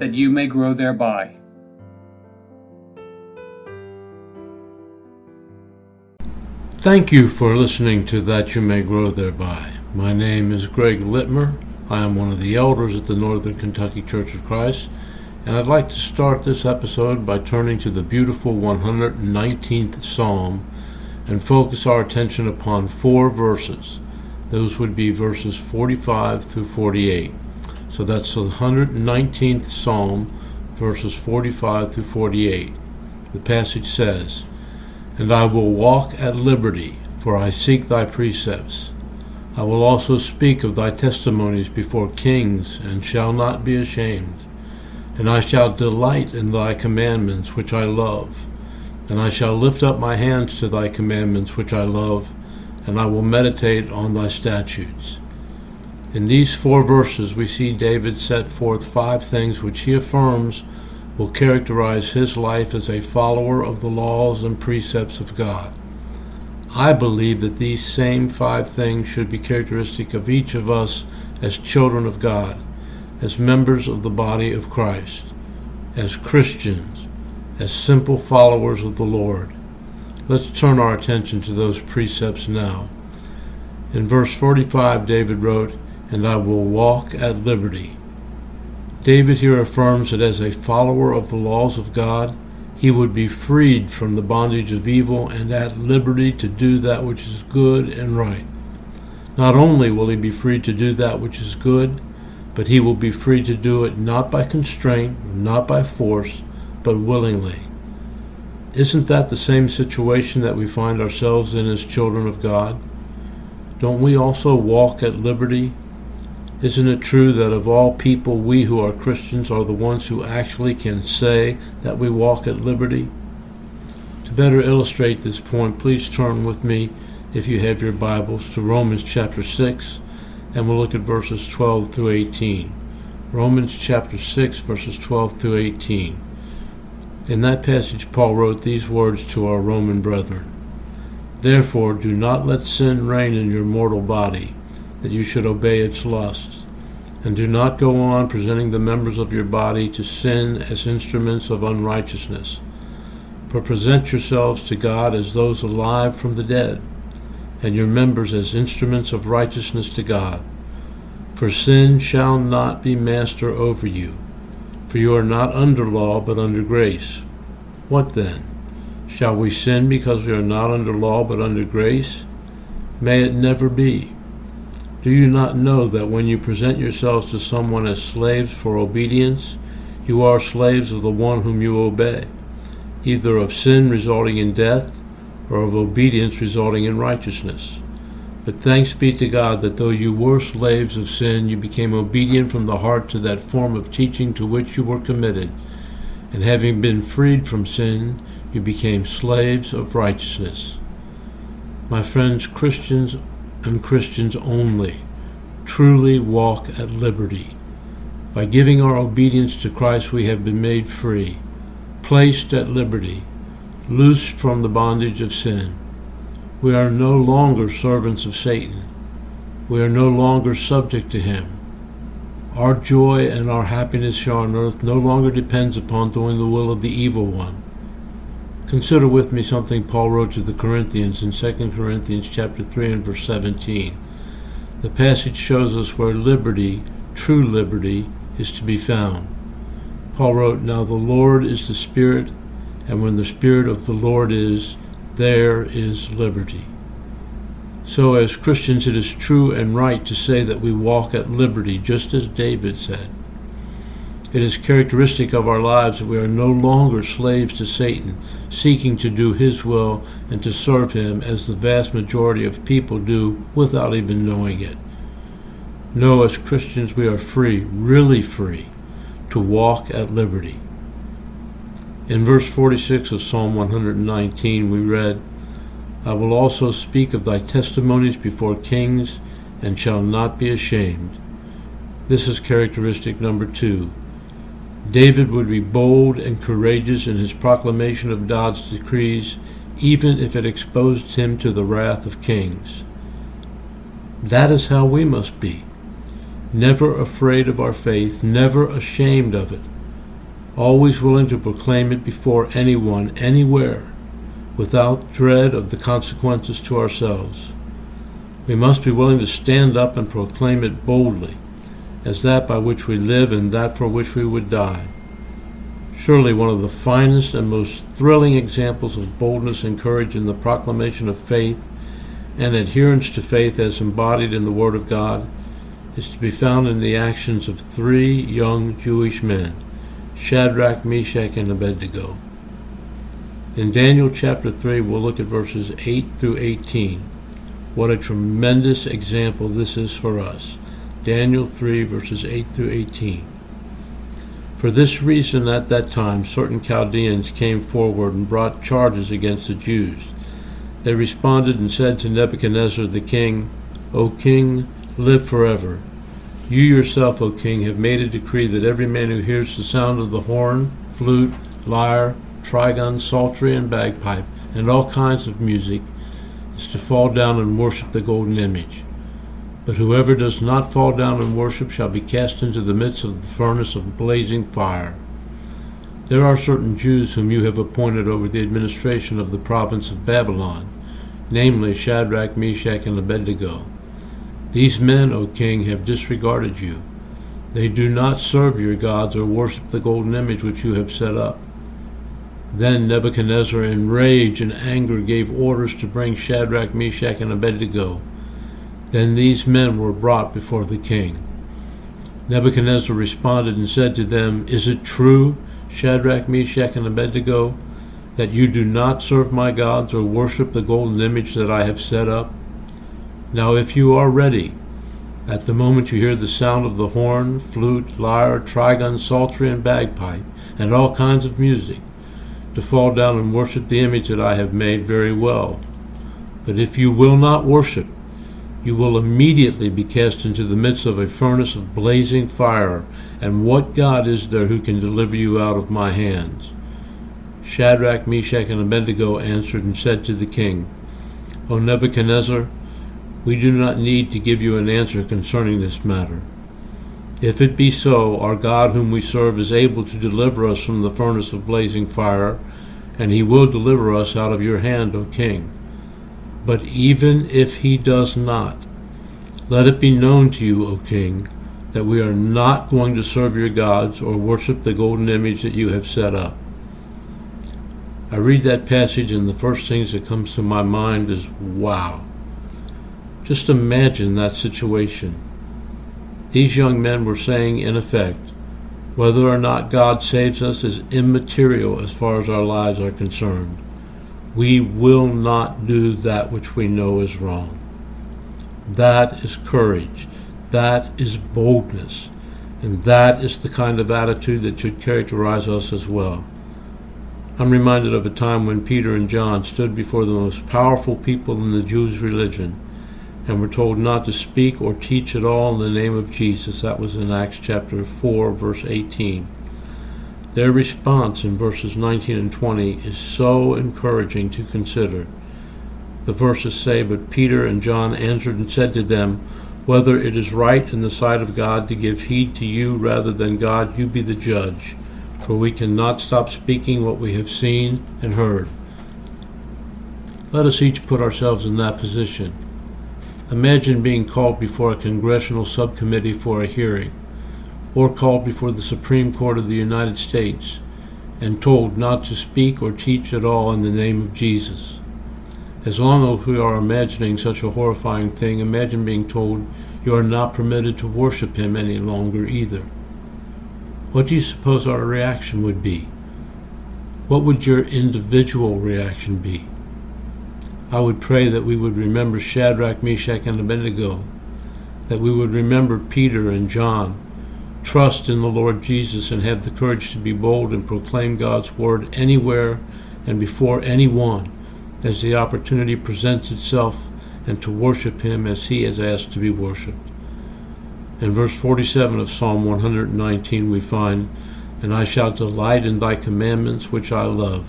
that you may grow thereby. Thank you for listening to That You May Grow Thereby. My name is Greg Littmer. I am one of the elders at the Northern Kentucky Church of Christ, and I'd like to start this episode by turning to the beautiful 119th Psalm and focus our attention upon four verses. Those would be verses 45 through 48. So that's the 119th Psalm, verses 45 through 48. The passage says, And I will walk at liberty, for I seek thy precepts. I will also speak of thy testimonies before kings, and shall not be ashamed. And I shall delight in thy commandments, which I love. And I shall lift up my hands to thy commandments, which I love, and I will meditate on thy statutes. In these four verses, we see David set forth five things which he affirms will characterize his life as a follower of the laws and precepts of God. I believe that these same five things should be characteristic of each of us as children of God, as members of the body of Christ, as Christians, as simple followers of the Lord. Let's turn our attention to those precepts now. In verse 45, David wrote, and I will walk at liberty. David here affirms that as a follower of the laws of God, he would be freed from the bondage of evil and at liberty to do that which is good and right. Not only will he be free to do that which is good, but he will be free to do it not by constraint, not by force, but willingly. Isn't that the same situation that we find ourselves in as children of God? Don't we also walk at liberty isn't it true that of all people, we who are Christians are the ones who actually can say that we walk at liberty? To better illustrate this point, please turn with me, if you have your Bibles, to Romans chapter 6, and we'll look at verses 12 through 18. Romans chapter 6, verses 12 through 18. In that passage, Paul wrote these words to our Roman brethren Therefore, do not let sin reign in your mortal body that you should obey its lusts. And do not go on presenting the members of your body to sin as instruments of unrighteousness, but present yourselves to God as those alive from the dead, and your members as instruments of righteousness to God. For sin shall not be master over you, for you are not under law, but under grace. What then? Shall we sin because we are not under law, but under grace? May it never be. Do you not know that when you present yourselves to someone as slaves for obedience, you are slaves of the one whom you obey, either of sin resulting in death, or of obedience resulting in righteousness? But thanks be to God that though you were slaves of sin, you became obedient from the heart to that form of teaching to which you were committed, and having been freed from sin, you became slaves of righteousness. My friends, Christians and Christians only truly walk at liberty. By giving our obedience to Christ, we have been made free, placed at liberty, loosed from the bondage of sin. We are no longer servants of Satan. We are no longer subject to him. Our joy and our happiness here on earth no longer depends upon doing the will of the evil one. Consider with me something Paul wrote to the Corinthians in 2 Corinthians chapter 3 and verse 17. The passage shows us where liberty, true liberty, is to be found. Paul wrote, Now the Lord is the Spirit, and when the Spirit of the Lord is, there is liberty. So, as Christians, it is true and right to say that we walk at liberty, just as David said. It is characteristic of our lives that we are no longer slaves to Satan, seeking to do his will and to serve him as the vast majority of people do without even knowing it. No, as Christians, we are free, really free, to walk at liberty. In verse 46 of Psalm 119, we read, I will also speak of thy testimonies before kings and shall not be ashamed. This is characteristic number two. David would be bold and courageous in his proclamation of God's decrees, even if it exposed him to the wrath of kings. That is how we must be. Never afraid of our faith, never ashamed of it, always willing to proclaim it before anyone, anywhere, without dread of the consequences to ourselves. We must be willing to stand up and proclaim it boldly, as that by which we live and that for which we would die. Surely one of the finest and most thrilling examples of boldness and courage in the proclamation of faith and adherence to faith as embodied in the Word of God is to be found in the actions of three young Jewish men, Shadrach, Meshach, and Abednego. In Daniel chapter 3, we'll look at verses 8 through 18. What a tremendous example this is for us. Daniel 3, verses 8 through 18. For this reason, at that time, certain Chaldeans came forward and brought charges against the Jews. They responded and said to Nebuchadnezzar the king, O king, live forever. You yourself, O king, have made a decree that every man who hears the sound of the horn, flute, lyre, trigon, psaltery, and bagpipe, and all kinds of music, is to fall down and worship the golden image. But whoever does not fall down and worship shall be cast into the midst of the furnace of blazing fire. There are certain Jews whom you have appointed over the administration of the province of Babylon, namely Shadrach, Meshach, and Abednego. These men, O king, have disregarded you. They do not serve your gods or worship the golden image which you have set up. Then Nebuchadnezzar, in rage and anger, gave orders to bring Shadrach, Meshach, and Abednego. Then these men were brought before the king. Nebuchadnezzar responded and said to them, Is it true, Shadrach, Meshach, and Abednego, that you do not serve my gods or worship the golden image that I have set up? Now, if you are ready, at the moment you hear the sound of the horn, flute, lyre, trigon, psaltery, and bagpipe, and all kinds of music, to fall down and worship the image that I have made very well. But if you will not worship, you will immediately be cast into the midst of a furnace of blazing fire, and what God is there who can deliver you out of my hands? Shadrach, Meshach, and Abednego answered and said to the king, O Nebuchadnezzar, we do not need to give you an answer concerning this matter. If it be so, our God whom we serve is able to deliver us from the furnace of blazing fire, and he will deliver us out of your hand, O king. But even if he does not, let it be known to you, O king, that we are not going to serve your gods or worship the golden image that you have set up. I read that passage, and the first things that comes to my mind is wow. Just imagine that situation. These young men were saying, in effect, whether or not God saves us is immaterial as far as our lives are concerned. We will not do that which we know is wrong. That is courage. That is boldness. And that is the kind of attitude that should characterize us as well. I'm reminded of a time when Peter and John stood before the most powerful people in the Jews' religion and were told not to speak or teach at all in the name of Jesus. That was in Acts chapter 4, verse 18. Their response in verses 19 and 20 is so encouraging to consider. The verses say, But Peter and John answered and said to them, Whether it is right in the sight of God to give heed to you rather than God, you be the judge. For we cannot stop speaking what we have seen and heard. Let us each put ourselves in that position. Imagine being called before a congressional subcommittee for a hearing or called before the Supreme Court of the United States and told not to speak or teach at all in the name of Jesus. As long as we are imagining such a horrifying thing, imagine being told you are not permitted to worship Him any longer either. What do you suppose our reaction would be? What would your individual reaction be? I would pray that we would remember Shadrach, Meshach, and Abednego, that we would remember Peter and John, trust in the Lord Jesus and have the courage to be bold and proclaim God's word anywhere and before anyone as the opportunity presents itself and to worship him as he has asked to be worshiped. In verse 47 of Psalm 119 we find, And I shall delight in thy commandments which I love.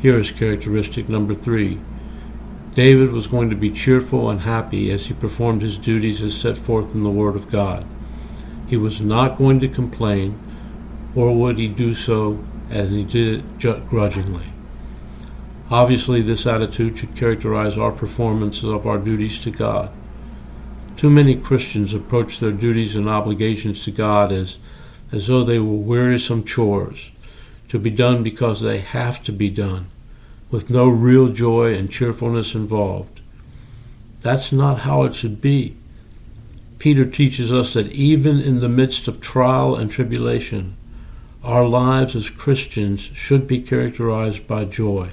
Here is characteristic number three. David was going to be cheerful and happy as he performed his duties as set forth in the Word of God. He was not going to complain, or would he do so as he did it grudgingly. Obviously, this attitude should characterize our performance of our duties to God. Too many Christians approach their duties and obligations to God as, as though they were wearisome chores, to be done because they have to be done, with no real joy and cheerfulness involved. That's not how it should be. Peter teaches us that even in the midst of trial and tribulation, our lives as Christians should be characterized by joy.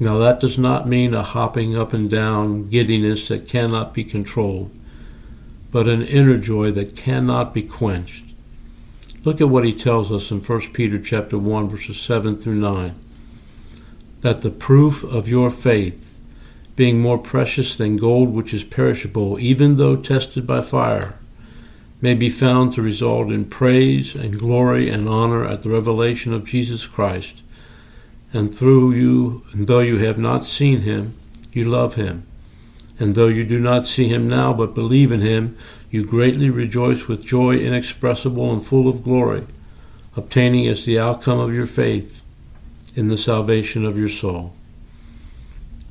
Now, that does not mean a hopping up and down giddiness that cannot be controlled, but an inner joy that cannot be quenched. Look at what he tells us in 1 Peter chapter 1 verses 7 through 9. That the proof of your faith being more precious than gold which is perishable, even though tested by fire, may be found to result in praise and glory and honor at the revelation of Jesus Christ. And through you, and though you have not seen him, you love him. And though you do not see him now, but believe in him, you greatly rejoice with joy inexpressible and full of glory, obtaining as the outcome of your faith in the salvation of your soul.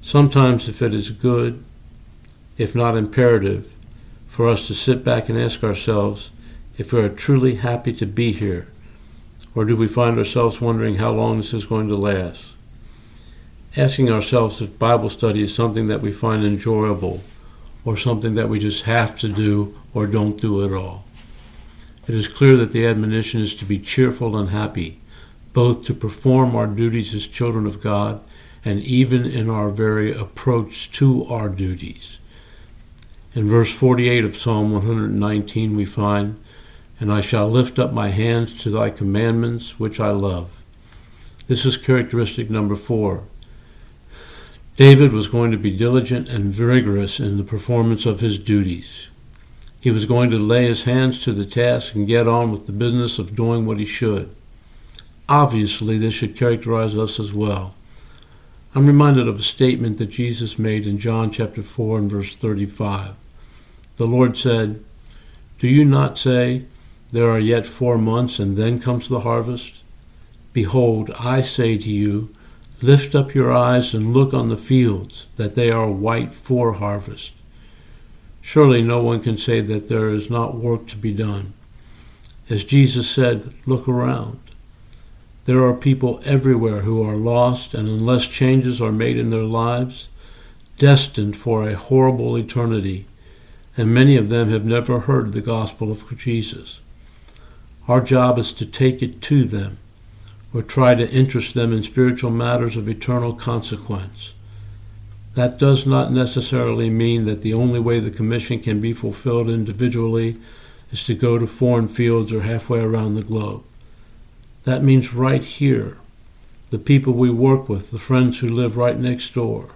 Sometimes, if it is good, if not imperative, for us to sit back and ask ourselves if we are truly happy to be here, or do we find ourselves wondering how long this is going to last? Asking ourselves if Bible study is something that we find enjoyable, or something that we just have to do or don't do at all. It is clear that the admonition is to be cheerful and happy, both to perform our duties as children of God and even in our very approach to our duties. In verse 48 of Psalm 119, we find, And I shall lift up my hands to thy commandments, which I love. This is characteristic number four. David was going to be diligent and vigorous in the performance of his duties. He was going to lay his hands to the task and get on with the business of doing what he should. Obviously, this should characterize us as well. I'm reminded of a statement that Jesus made in John chapter 4 and verse 35. The Lord said, Do you not say, There are yet four months, and then comes the harvest? Behold, I say to you, Lift up your eyes and look on the fields, that they are white for harvest. Surely no one can say that there is not work to be done. As Jesus said, Look around. There are people everywhere who are lost, and unless changes are made in their lives, destined for a horrible eternity, and many of them have never heard the gospel of Jesus. Our job is to take it to them, or try to interest them in spiritual matters of eternal consequence. That does not necessarily mean that the only way the commission can be fulfilled individually is to go to foreign fields or halfway around the globe. That means right here, the people we work with, the friends who live right next door.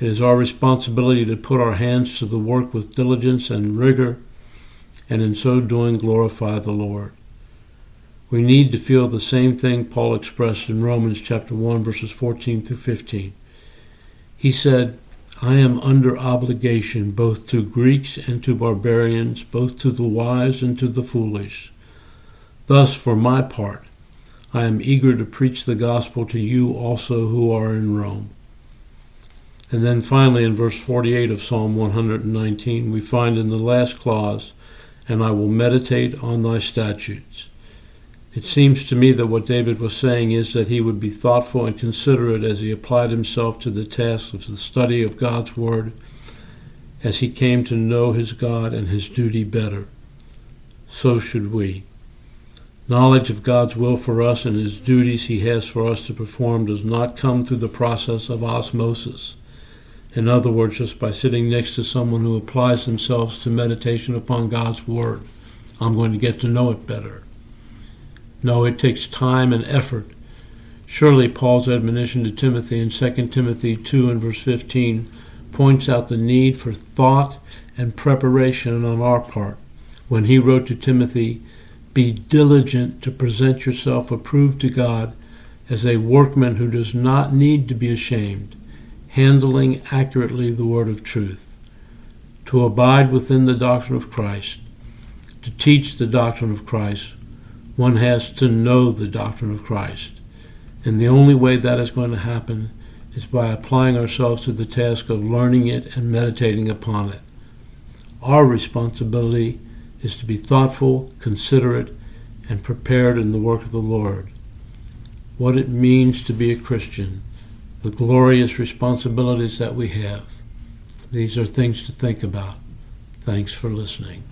It is our responsibility to put our hands to the work with diligence and rigor, and in so doing glorify the Lord. We need to feel the same thing Paul expressed in Romans chapter 1 verses 14 through 15. He said, I am under obligation both to Greeks and to barbarians, both to the wise and to the foolish. Thus, for my part, I am eager to preach the gospel to you also who are in Rome. And then finally, in verse 48 of Psalm 119, we find in the last clause, And I will meditate on thy statutes. It seems to me that what David was saying is that he would be thoughtful and considerate as he applied himself to the task of the study of God's Word as he came to know his God and his duty better. So should we. Knowledge of God's will for us and His duties He has for us to perform does not come through the process of osmosis. In other words, just by sitting next to someone who applies themselves to meditation upon God's Word I'm going to get to know it better. No, it takes time and effort. Surely Paul's admonition to Timothy in 2 Timothy 2 and verse 15 points out the need for thought and preparation on our part. When he wrote to Timothy, Be diligent to present yourself approved to God as a workman who does not need to be ashamed, handling accurately the word of truth. To abide within the doctrine of Christ, to teach the doctrine of Christ, one has to know the doctrine of Christ. And the only way that is going to happen is by applying ourselves to the task of learning it and meditating upon it. Our responsibility is to be thoughtful, considerate, and prepared in the work of the Lord. What it means to be a Christian, the glorious responsibilities that we have. These are things to think about. Thanks for listening.